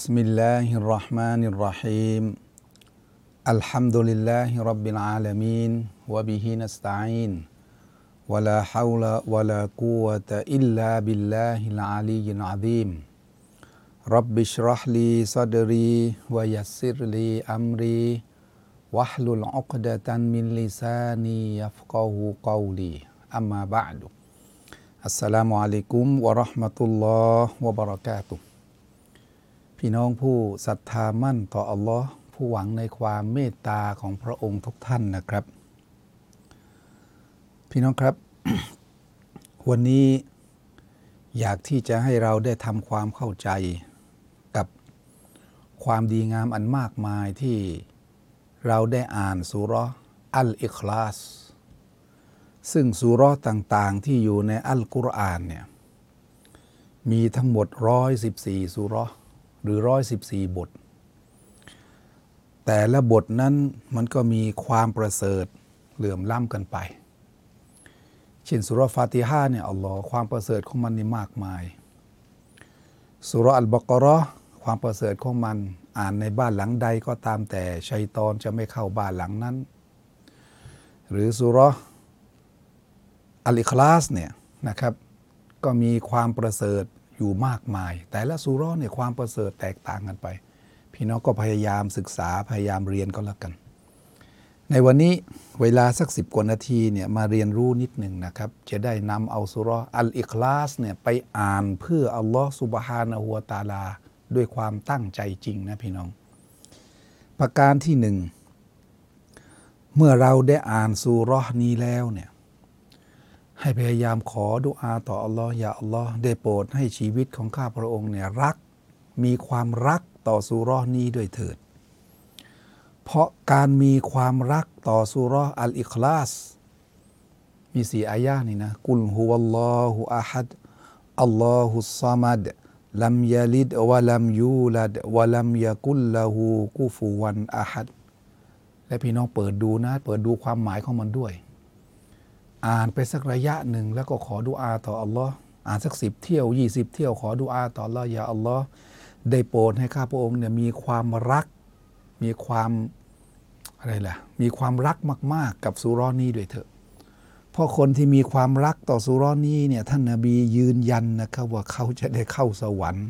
بسم الله الرحمن الرحيم الحمد لله رب العالمين وبه نستعين ولا حول ولا قوة إلا بالله العلي العظيم رب اشرح لي صدري ويسر لي أمري واحلل عقدة من لساني يفقه قولي أما بعد السلام عليكم ورحمة الله وبركاته พี่น้องผู้ศรัทธามั่นต่ออัลลอฮ์ผู้หวังในความเมตตาของพระองค์ทุกท่านนะครับ พี่น้องครับ วันนี้อยากที่จะให้เราได้ทำความเข้าใจกับความดีงามอันมากมายที่เราได้อ่านสุรอัลอิคลาส ซึ่งสุรต่างๆที่อยู่ในอัลกุรอานเนี่ยมีทั้งหมด 114สุรา หรือ 114 บท แต่ละบทนั้นมันก็มีความประเสริฐเหลื่อมล้ำกันไป เช่นสุราะห์ฟาติฮาเนี่ยอัลลอฮ์ความประเสริฐของมันนี่มากมายสุร์อัลบกราะห์ความประเสริฐของมันอ่านในบ้านหลังใดก็ตามแต่ชัยตอนจะไม่เข้าบ้านหลังนั้น หรือสุร์อัลอิคลาสเนี่ยนะครับ ก็มีความประเสริฐ อยู่มากมาย แต่ละสุราะห์เนี่ยความประเสริฐแตกต่างกันไป พี่น้องก็พยายามศึกษาพยายามเรียนก็แล้วกัน ในวันนี้เวลาสักสิบกว่านาทีเนี่ยมาเรียนรู้นิดหนึ่งนะครับ จะได้นำเอาสุราะห์อัลอิคลาสเนี่ยไปอ่านเพื่ออัลลอฮ์สุบฮานะฮูวตาลา ด้วยความตั้งใจจริงนะพี่น้อง ประการที่หนึ่งเมื่อเราได้อ่านสุราะห์นี้แล้วเนี่ย ให้พยายามขอดุอาต่ออัลลอฮ์อย่าอัลลอฮ์ได้โปรดให้ชีวิตของข้าพระองค์เนี่ยรัก มีความรักต่อสุราะห์นี้ด้วยเถิด เพราะการมีความรักต่อสุราะห์อัลอิคลาส มีสี่อายะนี่นะกุลฮุวัลลอฮุอะฮัดอัลลอฮุซามัดลัมยาลิดวะลัมยูลัดวะลัมยากุลละหูกุฟูวันอะฮัดและพี่น้องเปิดดูนะ เปิดดูความหมายของมันด้วย อ่านไปสักระยะหนึ่งแล้วก็ขอดุอาต่ออัลลอฮ์อ่านสักสิบเที่ยวยี่สิบเที่ยวขอดุอาต่ออัลลอฮ์อย่าอัลลอฮ์ได้โปรดให้ข้าพระองค์เนี่ยมีความรัก มีความอะไรล่ะ มีความรักมาก ๆ กับสุราะห์นี้ด้วยเถอะเพราะคนที่มีความรักต่อสุราะห์นี้เนี่ยท่านนาบียืนยันนะครับว่าเขาจะได้เข้าสวรรค์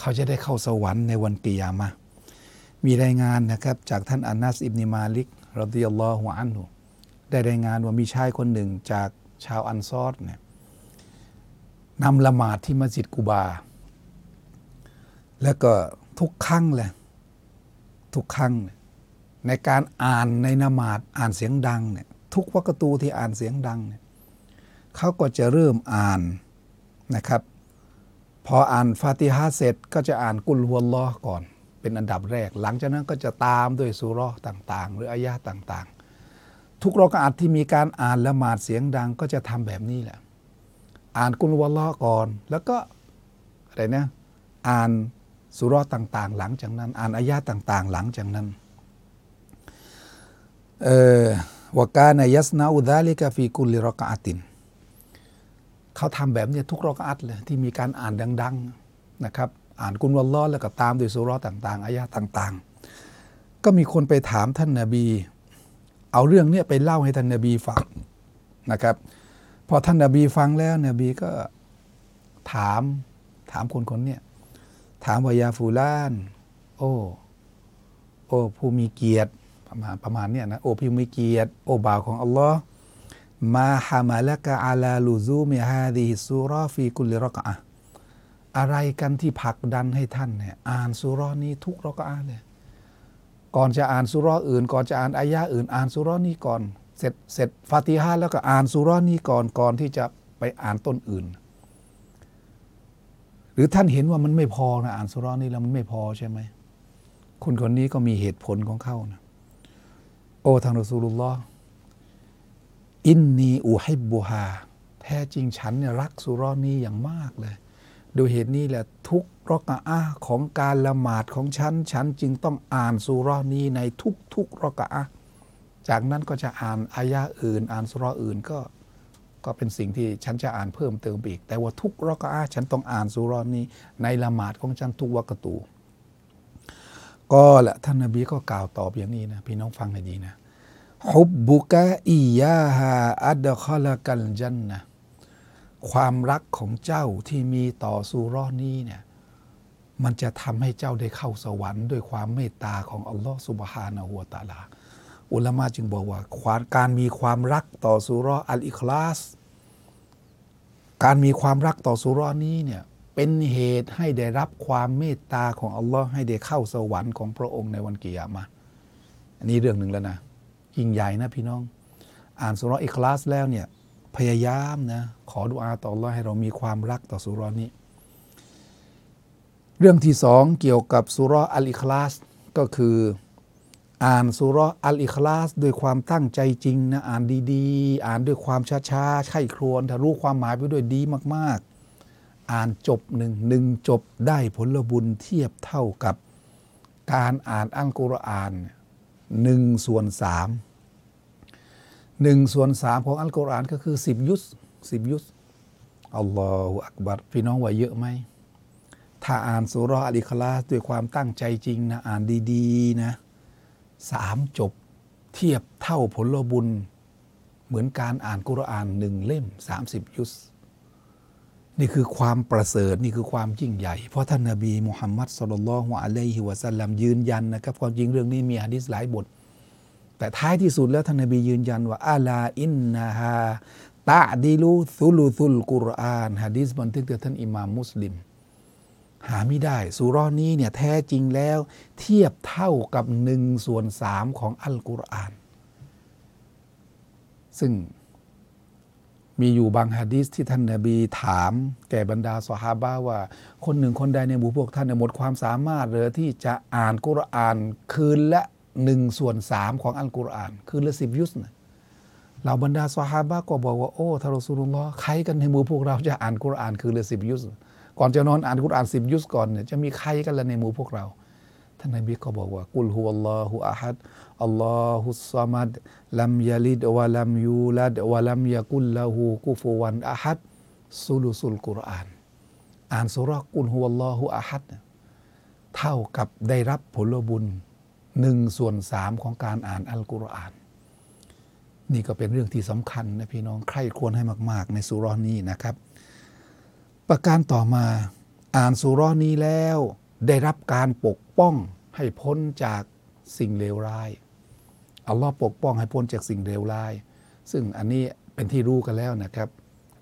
เขาจะได้เข้าสวรรค์ในวันกิยามะมีรายงานนะครับจากท่านอานัสอิบนิมาลิกรดิยัลลอฮุอันฮุ ได้รายงานว่ามีชายคนหนึ่งจากชาวอันซอรเนี่ยนำละหมาดที่มัสยิดกูบา แล้วก็ทุกครั้งเลยทุกครั้งในการอ่านในนมาดอ่านเสียงดังเนี่ยทุกวักตูที่อ่านเสียงดังเนี่ยเขาก็จะเริ่มอ่านนะครับ พออ่านฟาติฮะเสร็จก็จะอ่านกุลฮวลลอฮ์ก่อน เป็นอันดับแรก หลังจากนั้นก็จะตามด้วยสุเราะห์ต่าง ๆ หรืออายะต่างๆ ทุกรอกอาตที่มีการอ่านละหมาดเสียงดังก็จะทำแบบนี้แหละ อ่านกุลฮุวลลอก่อน แล้วก็อะไรนะอ่านสุราะห์ต่าง ๆ หลังจากนั้น อ่านอายะห์ต่าง ๆ หลังจากนั้นเออวกานายัสนาอุดาลิกาฟีกุลิรอกาตินเขาทำแบบนี้ทุกรอกาอัตเลยที่มีการอ่านดัง ๆนะครับ อ่านกุลวัลลอแล้วก็ตามด้วยสุราะห์ต่าง ๆอายะห์ต่าง ๆ ก็มีคนไปถามท่านนาบี เอาเรื่องเนี้ยไปเล่าให้ท่านนาบีฟังนะครับพอท่านนาบีฟังแล้วนบีก็ถามถามคนคนเนี้ยถามวายาฟูลาน โอ้โอ้ผู้มีเกียรติประมาณประมาณเนี้ยนะโอ้ผู้มีเกียรติโอ้บ่าวของอัลลอฮ์มาฮามาละกะอาลาลูซูมิฮาดีฮิซูรอฟีกุลิรอกะอะอะไรกันที่ผลักดันให้ท่านเนี่ยอ่านสุราะห์นี้ทุกรอกะอะเลย ก่อนจะอ่านสุราะห์อื่น ก่อนจะอ่านอายะอื่น อ่านสุราะห์นี้ก่อน เสร็จเสร็จฟาติฮะห์แล้วก็อ่านสุราะห์นี้ก่อนก่อนที่จะไปอ่านต้นอื่น หรือท่านเห็นว่ามันไม่พอนะอ่านสุราะห์นี้แล้วมันไม่พอใช่ไหมคนคนนี้ก็มีเหตุผลของเขานะโอ้ทางรอสูลุลลอฮ์อินนีอูฮิบบูฮาแท้จริงฉันเนี่ยรักสุราะห์นี้อย่างมากเลย โดยเหตุนี้แหละทุกรอกะอะของการละหมาดของฉัน ฉันจึงต้องอ่านสุรนี้ในทุกๆรอกะอะจากนั้นก็จะอ่านอายะอื่น อ่านสุรอื่นก็ก็เป็นสิ่งที่ฉันจะอ่านเพิ่มเติมอีก แต่ว่าทุกรอกะอะฉันต้องอ่านสุรนี้ในละหมาดของฉันทุกวักตู ก็แหละท่านนบีก็กล่าวตอบอย่างนี้นะพี่น้องฟังให้ดีนะฮุบบุกะอียาฮาอัดคอลกัลจันนะ ความรักของเจ้าที่มีต่อสุรอนี้เนี่ยมันจะทำให้เจ้าได้เข้าสวรรค์ด้วยความเมตตาของอัลลอฮฺสุบฮานะฮูวตาลา อุลามะจึงบอกว่าการมีความรักต่อสุรออัลอิคลาส การมีความรักต่อสุรอนี้เนี่ยเป็นเหตุให้ได้รับความเมตตาของอัลลอฮ์ให้ได้เข้าสวรรค์ของพระองค์ในวันกิยามะอันนี้เรื่องหนึ่งแล้วนะยิ่งใหญ่นะพี่น้อง อ่านสุรอิคลาสแล้วเนี่ย พยายามนะขอดุอาต่ออัลลอให้เรามีความรักต่อสุรนี้ เรื่องที่สองเกี่ยวกับสุรอัลอิคลาสก็คือ อ่านสุรอัลอิคลาสด้วยความตั้งใจจริงนะอ่านดีๆ อ่านด้วยความช้าๆไข้ครวนถ้ารู้ความหมายไปด้วยดีมากๆ อ่านจบหนึ่งหนึ่งจบได้ผลบุญเทียบเท่ากับการอ่านอัลกุรอานหนึ่งส่วนสาม หนึ่งส่วนสามของอัลกุรอานก็คือสิบยุสสิบยุสอัลลอฮฺอักบัรพี่น้องว่าเยอะไหมถ้าอ่านสุรอัลิคลาสด้วยความตั้งใจจริงนะอ่านดีๆนะสามจบเทียบเท่าผลบุญ เหมือนการอ่านกุรอานหนึ่งเล่มสามสิบยุสนี่คือความประเสริฐนี่คือความยิ่งใหญ่ เพราะท่านนาบีมุฮัมมัดสุลลัลฮวอะลัยฮิวะสัลลัมยืนยันนะครับความจริงเรื่องนี้มีฮะดิษหลายบท แต่ท้ายที่สุดแล้วท่านนบียืนยันว่าอาลาอินนาฮาตะดีลูซุลูซุลกุรอานฮะดิษบันทึกโดยท่านอิมามมุสลิม หาไม่ได้สุรอนี้เนี่ยแท้จริงแล้ว เทียบเท่ากับหนึ่งส่วนสามของอัลกุรอาน ซึ่งมีอยู่บางฮะดีษที่ท่านนาบีถาม แก่บรรดาสหาบะว่า คนหนึ่งคนใดในหมู่พวกท่านหมดความสามารถเลยที่จะอ่านกุรอานคืนละ หนึ่งส่วนสามของอัลกุรอาน คืนละสิบยุสนะเหล่าบรรดาสหาบะก็บอกว่าโอ้ทารสุลลอฮ์ใครกันในหมู่พวกเราจะอ่านกุรอานคืนละสิบยุสก่อนจะนอนอ่านกุรอานสิบยุสก่อนเนี่ยจะมีใครกันละในหมู่พวกเราท่านนบีก็บอกว่ากุลฮุวัลลอฮุอะฮัดอัลลอฮุสซามัดลัมยาลิดวะลัมยูลัดวะลัมยากุลละหูกุฟวันอะฮัดสุลุสุลกุรอาน อ่านสุรกุลฮุวัลลอฮุอะฮัดเท่ากับได้รับผลบุญ หนึ่งส่วนสามของการอ่านอัลกุรอาน นี่ก็เป็นเรื่องที่สำคัญนะพี่น้องใครควรให้มาก ๆ ในสุรนี้นะครับ ประการต่อมาอ่านสุรนี้แล้ว ได้รับการปกป้องให้พ้นจากสิ่งเลวร้ายอัลลอฮ์ปกป้องให้พ้นจากสิ่งเลวร้าย ซึ่งอันนี้เป็นที่รู้กันแล้วนะครับ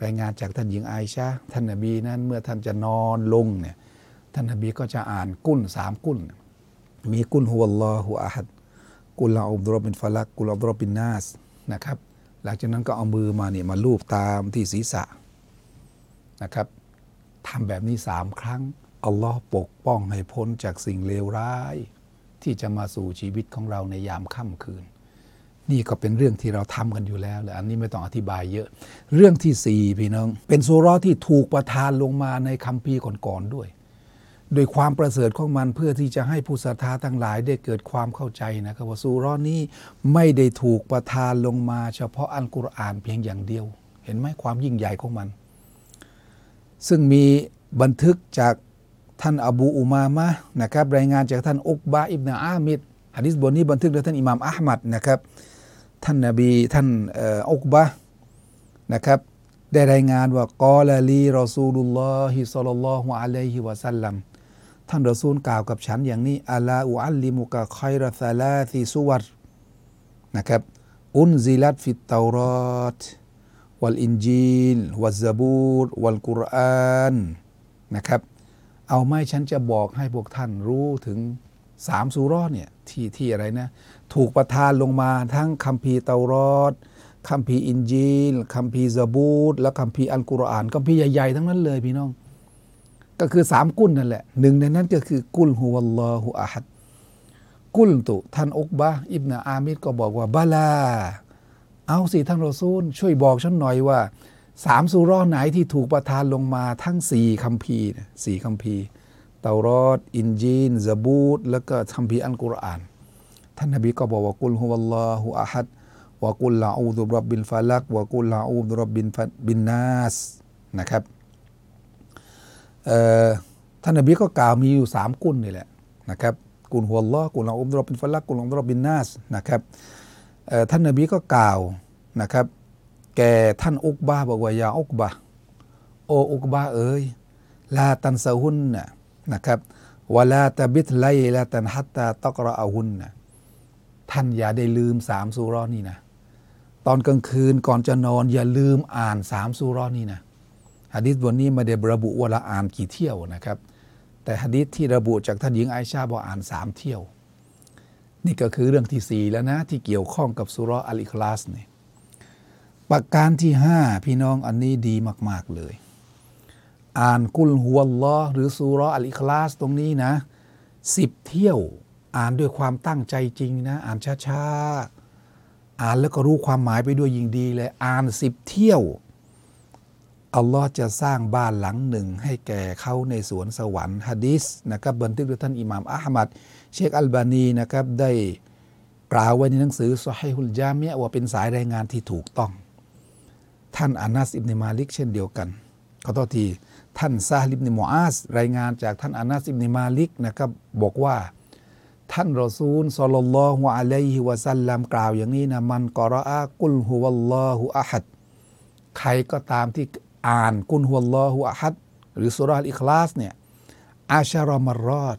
รายงานจากท่านหญิงไอชาท่านนบีนั้นเมื่อท่านจะนอนลงเนี่ยท่านนบีก็จะอ่านกุ้นสามกุ้น มีกุ้นฮุวัลลอฮุอะฮัดกุลลาอุบดรบินฟลักกุลอับดรบินนาสนะครับ หลังจากนั้นก็เอามือมาเนี่ยมาลูบตามที่ศีรษะนะครับทำแบบนี้สามครั้งอัลลอฮ์ปกป้องให้พ้นจากสิ่งเลวร้าย ที่จะมาสู่ชีวิตของเราในยามค่ำคืน นี่ก็เป็นเรื่องที่เราทำกันอยู่แล้วแหละอันนี้ไม่ต้องอธิบายเยอะ เรื่องที่สี่พี่น้อง เป็นสุรที่ถูกประทานลงมาในคัมภีร์ก่อนๆด้วย โดยความประเสริฐของมันเพื่อที่จะให้ผู้ศรัทธาทั้งหลายได้เกิดความเข้าใจนะครับว่าสุรนี้ไม่ได้ถูกประทานลงมาเฉพาะอัลกุรอานเพียงอย่างเดียว เห็นไหมความยิ่งใหญ่ของมัน ซึ่งมีบันทึกจากท่านอบูอุมามะนะครับรายงานจากท่านอุกบาอิบนาอามิดฮะดิษบทนี้บันทึกโดยท่านอิหม่ามอัลมัดนะครับท่านนบีท่านอุกบะนะครับได้รายงานว่ากอลลีรอซูลุลลอฮิสัลลัลลอฮุอะลัยฮิวะสัลลัม ท่านรอซูลกล่าวกับฉันอย่างนี้อัลาอุอัลลิมุกะคอยรซาลาซิสุวัรนะครับ อุนซิลัดฟิตเตารอตวัลอินจีลวัลซาบูรวัลกุรอานนะครับ เอาไม่ฉันจะบอกให้พวกท่านรู้ถึงสามสุรอเนี่ยที่ที่อะไรนะ ถูกประทานลงมาทั้งคัมภีร์เตารอดคัมภีร์อินจีลคัมภีร์ซาบูรและคัมภีร์อัลกุรอานคัมภีร์ใหญ่ๆทั้งนั้นเลยพี่น้อง ก็คือสามกุลนั่นแหละหนึ่งในนั้นก็คือقل هو الله أحد قلتท่านอุกบะอิบนาอามิรก็บอกว่าبلى เอาสิท่านรอซูล ช่วยบอกฉันหน่อยว่าสามซูเราะฮ์ไหนที่ถูกประทานลงมาทั้งสี่คัมภีร์สี่คัมภีร์เตารอดอินจีลซาบูรแล้วก็คัมภีร์อัลกุรอาน ท่านนบีก็บอกว่ากุลฮุวัลลอฮุอะฮัดวะกุลลาอูดุรับบินฟาลักวะกุลลาอูดุรับบินบินนาสนะครับ ท่านนบีก็กล่าวมีอยู่สามกุลนี่แหละนะครับกุลหัวล้อกุลอุมรบินฟัลลักกุลอุมรบินนัสนะครับท่านนบีก็กล่าวนะครับ แก่ท่านอุกบาบอกว่ายาอุกบาโออุกบาเอ๋ยลาตันซาหุนนะครับวลาตะบิดไลลาตันฮัตตาตอกรอาหุนนะท่านอย่าได้ลืมสามสุรอนี่นะตอนกลางคืนก่อนจะนอนอย่าลืมอ่านสามสุรอนี่นะ ฮะดิษบทนี้ไม่ได้ระบุว่าละอ่านกี่เที่ยวนะครับ แต่ฮะดิษที่ระบุจากท่านหญิงไอชาบอกอ่านสามเที่ยว นี่ก็คือเรื่องที่สี่แล้วนะ ที่เกี่ยวข้องกับสุรอัลอิคลาสเนี่ยประการที่ห้าพี่น้องอันนี้ดีมาก ๆ เลย อ่านกุลฮุวลลอหรือสุรอัลอิคลาสตรงนี้นะสิบเที่ยวอ่านด้วยความตั้งใจจริงนะ อ่านช้าๆอ่านแล้วก็รู้ความหมายไปด้วยยิ่งดีเลย อ่านสิบเที่ยว อัลลอฮ์จะสร้างบ้านหลังหนึ่งให้แก่เขาในสวนสวรรค์ฮะดิษนะครับบันทึกโดยท่านอิหม่ามอัลมัดเชคอัลบานีนะครับได้กล่าวไว้ในหนังสือซอฮีฮุลจามีว่าเป็นสายรายงานที่ถูกต้อง ท่านอานัสอิบนมาลิกเช่นเดียวกันขอโทษทีท่านซาลิบนิมอาสรายงานจากท่านอานัสอิบนิมาลิกนะครับบอกว่าท่านรอซูลสัลลัลลอฮุอะลัยฮิวะสัลลัมกล่าวอย่างนี้นะมันกอรอากุลฮุวัลลอฮุอะฮัดใครก็ตามที่ อ่านกุลฮุวัลลอฮุอะฮัดหรือสุราอิคลาสเนี่ยอาชารอมารอด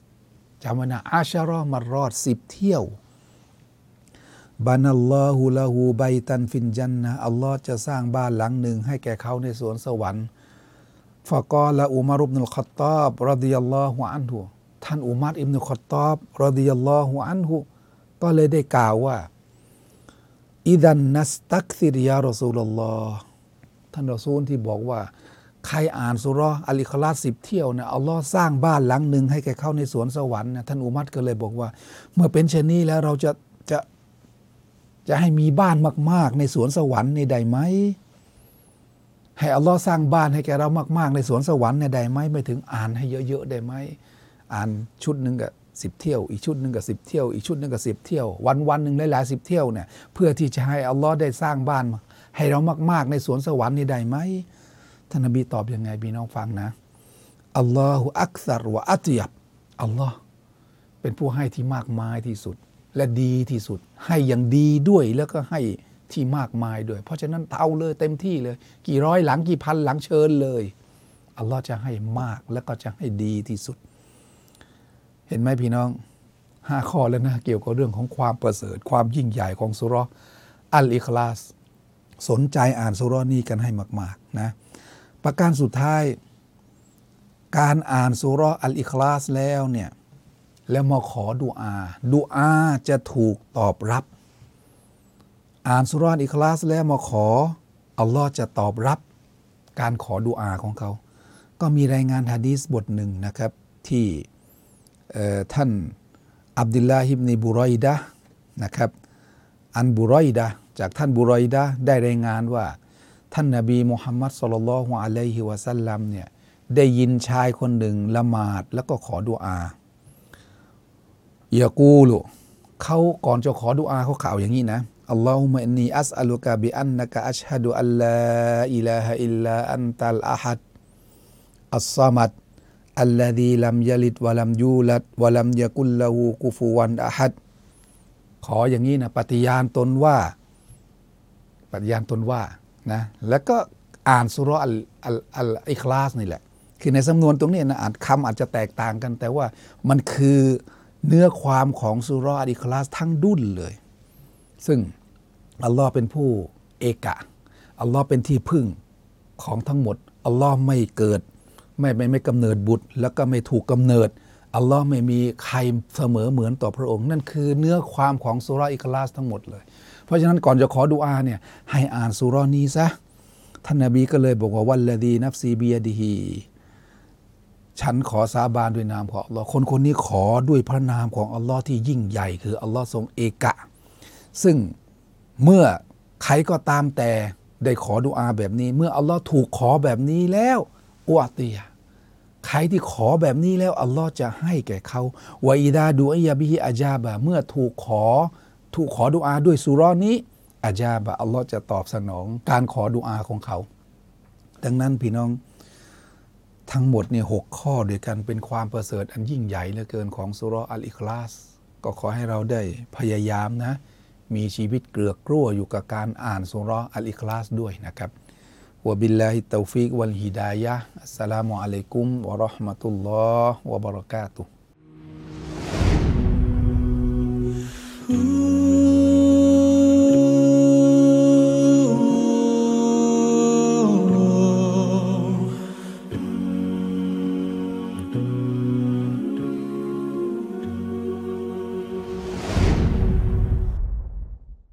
จำไว้นะอาชารอมารอดสิบเที่ยวบานัลลอฮุละหูไบตันฟินจันนะอัลลอฮ์จะสร้างบ้านหลังหนึ่งให้แก่เขาในสวนสวรรค์ฟะกอละอุมารุบนุลขตอบรดิยัลลอฮุอันหุท่านอุมัรอิบนุขตอบรดิยัลลอฮุอันหุก็เลยได้กล่าวว่าอิดันนัสตักซิริยารอซูลลอฮ์ ท่านรอซูลที่บอกว่า ใครอ่านสุรอัลิคลาสิบเที่ยวเนี่ยอัลลอฮ์สร้างบ้านหลังหนึ่งให้แกเข้าในสวนสวรรค์นะท่านอุมัรก็เลยบอกว่า เมื่อเป็นเช่นนี้แล้วเราจะจะจะให้มีบ้านมาก ๆ ในสวนสวรรค์ในใดไหมให้อัลลอฮ์สร้างบ้านให้แกเรามาก ๆ ในสวนสวรรค์เนี่ยได้ไหมไม่ถึงอ่านให้เยอะๆได้ไหมอ่านชุดหนึ่งกับสิบเที่ยว อีกชุดหนึ่งกับสิบเที่ยว อีกชุดหนึ่งกับสิบเที่ยว วันวันหนึ่งหลายๆสิบเที่ยวเนี่ยเพื่อที่จะให้อัลลอฮ์ได้สร้างบ้าน ให้เรามาก ๆ ในสวนสวรรค์นี่ได้ไหมท่านนบีตอบยังไงพี่น้องฟังนะอัลลอฮฺอักษรวะอัตยับอัลลอฮ์เป็นผู้ให้ที่มากมายที่สุด และดีที่สุด ให้อย่างดีด้วยแล้วก็ให้ที่มากมายด้วย เพราะฉะนั้นเอาเลยเต็มที่เลย กี่ร้อยหลังกี่พันหลังเชิญเลยอัลลอฮ์จะให้มากแล้วก็จะให้ดีที่สุด เห็นไหมพี่น้องห้าข้อแล้วนะ เกี่ยวกับเรื่องของความประเสริฐ ความยิ่งใหญ่ของสุรอัลอิคลาส สนใจอ่านสุรนี้กันให้มากๆนะประการสุดท้าย การอ่านสุรอัลอิคลาสแล้วเนี่ยแล้วมาขอดุอาดุอาจะถูกตอบรับ อ่านสุรานอิคลาสแล้วมาขออัลลอฮ์จะตอบรับ การขอดุอาของเขา ก็มีรายงานฮะดีสบทหนึ่งนะครับที่ท่านอับดุลลาฮิบนีบุรอยดะนะครับ عن بريدةจากท่านบุรอยดะได้รายงานว่า ท่านนบีมุฮัมมัดสุลลัลฮุอะลัยฮิวะสัลลัมเนี่ยได้ยินชายคนหนึ่งละหมาดแล้วก็ขอดุอาเยากูลุเขาก่อนจะขอดุอาเขากล่าวอย่างนี้นะاللهم إني أسألك بأنك أشهد أن لا إله إلا أنت الأحد الصمد الذي لم يلد ولم يولد ولم يكن له كفوا أحد ขออย่างนี้นะปฏิญาณตนว่า ปฏิญาณตนว่านะแล้วก็อ่านสุรอัลอัลอัลอิคลาสนี่แหละ คือในสำนวนตรงนี้นะอ่านคำอาจจะแตกต่างกัน แต่ว่ามันคือเนื้อความของสุรอัลอิคลาสทั้งดุลเลย ซึ่งอัลลอฮ์เป็นผู้เอกะอัลลอฮ์เป็นที่พึ่งของทั้งหมดอัลลอฮ์ไม่เกิด ไม่ไม่ไม่กำเนิดบุตร แล้วก็ไม่ถูกกำเนิด อัลลอฮ์ไม่มีใครเสมอเหมือนต่อพระองค์ นั่นคือเนื้อความของสุราอิคลาสทั้งหมดเลย เพราะฉะนั้นก่อนจะขอดุอาเนี่ยให้อ่านสุรานี้ซะท่านนาบีก็เลยบอกว่าวันละดีนับซีเบียดีฮีฉันขอสาบานด้วยนามของอัลลอฮ์คนคนนี้ขอด้วยพระนามของอัลลอฮ์ที่ยิ่งใหญ่คืออัลลอฮ์ทรงเอกะ ซึ่งเมื่อใครก็ตามแต่ได้ขอดุอาแบบนี้ เมื่ออัลลอฮ์ถูกขอแบบนี้แล้วอุอตีย ใครที่ขอแบบนี้แล้วอัลลอฮ์จะให้แก่เขาวอิดาดูอัยาบิฮิอาจาบะเมื่อถูกขอ ถูกขอดุอาด้วยสุรอนี้อาจาบะอัลลอฮ์จะตอบสนองการขอดุอาของเขา ดังนั้นพี่น้องทั้งหมดเนี่ยหกข้อด้วยกันเป็นความประเสริฐอันยิ่งใหญ่เหลือเกินของสุรอัลอิคลาส ก็ขอให้เราได้พยายามนะ มีชีวิตเกลือกกลั้วอยู่กับการอ่านสุรอัลอิคลาสด้วยนะครับ วะบิลลาฮิต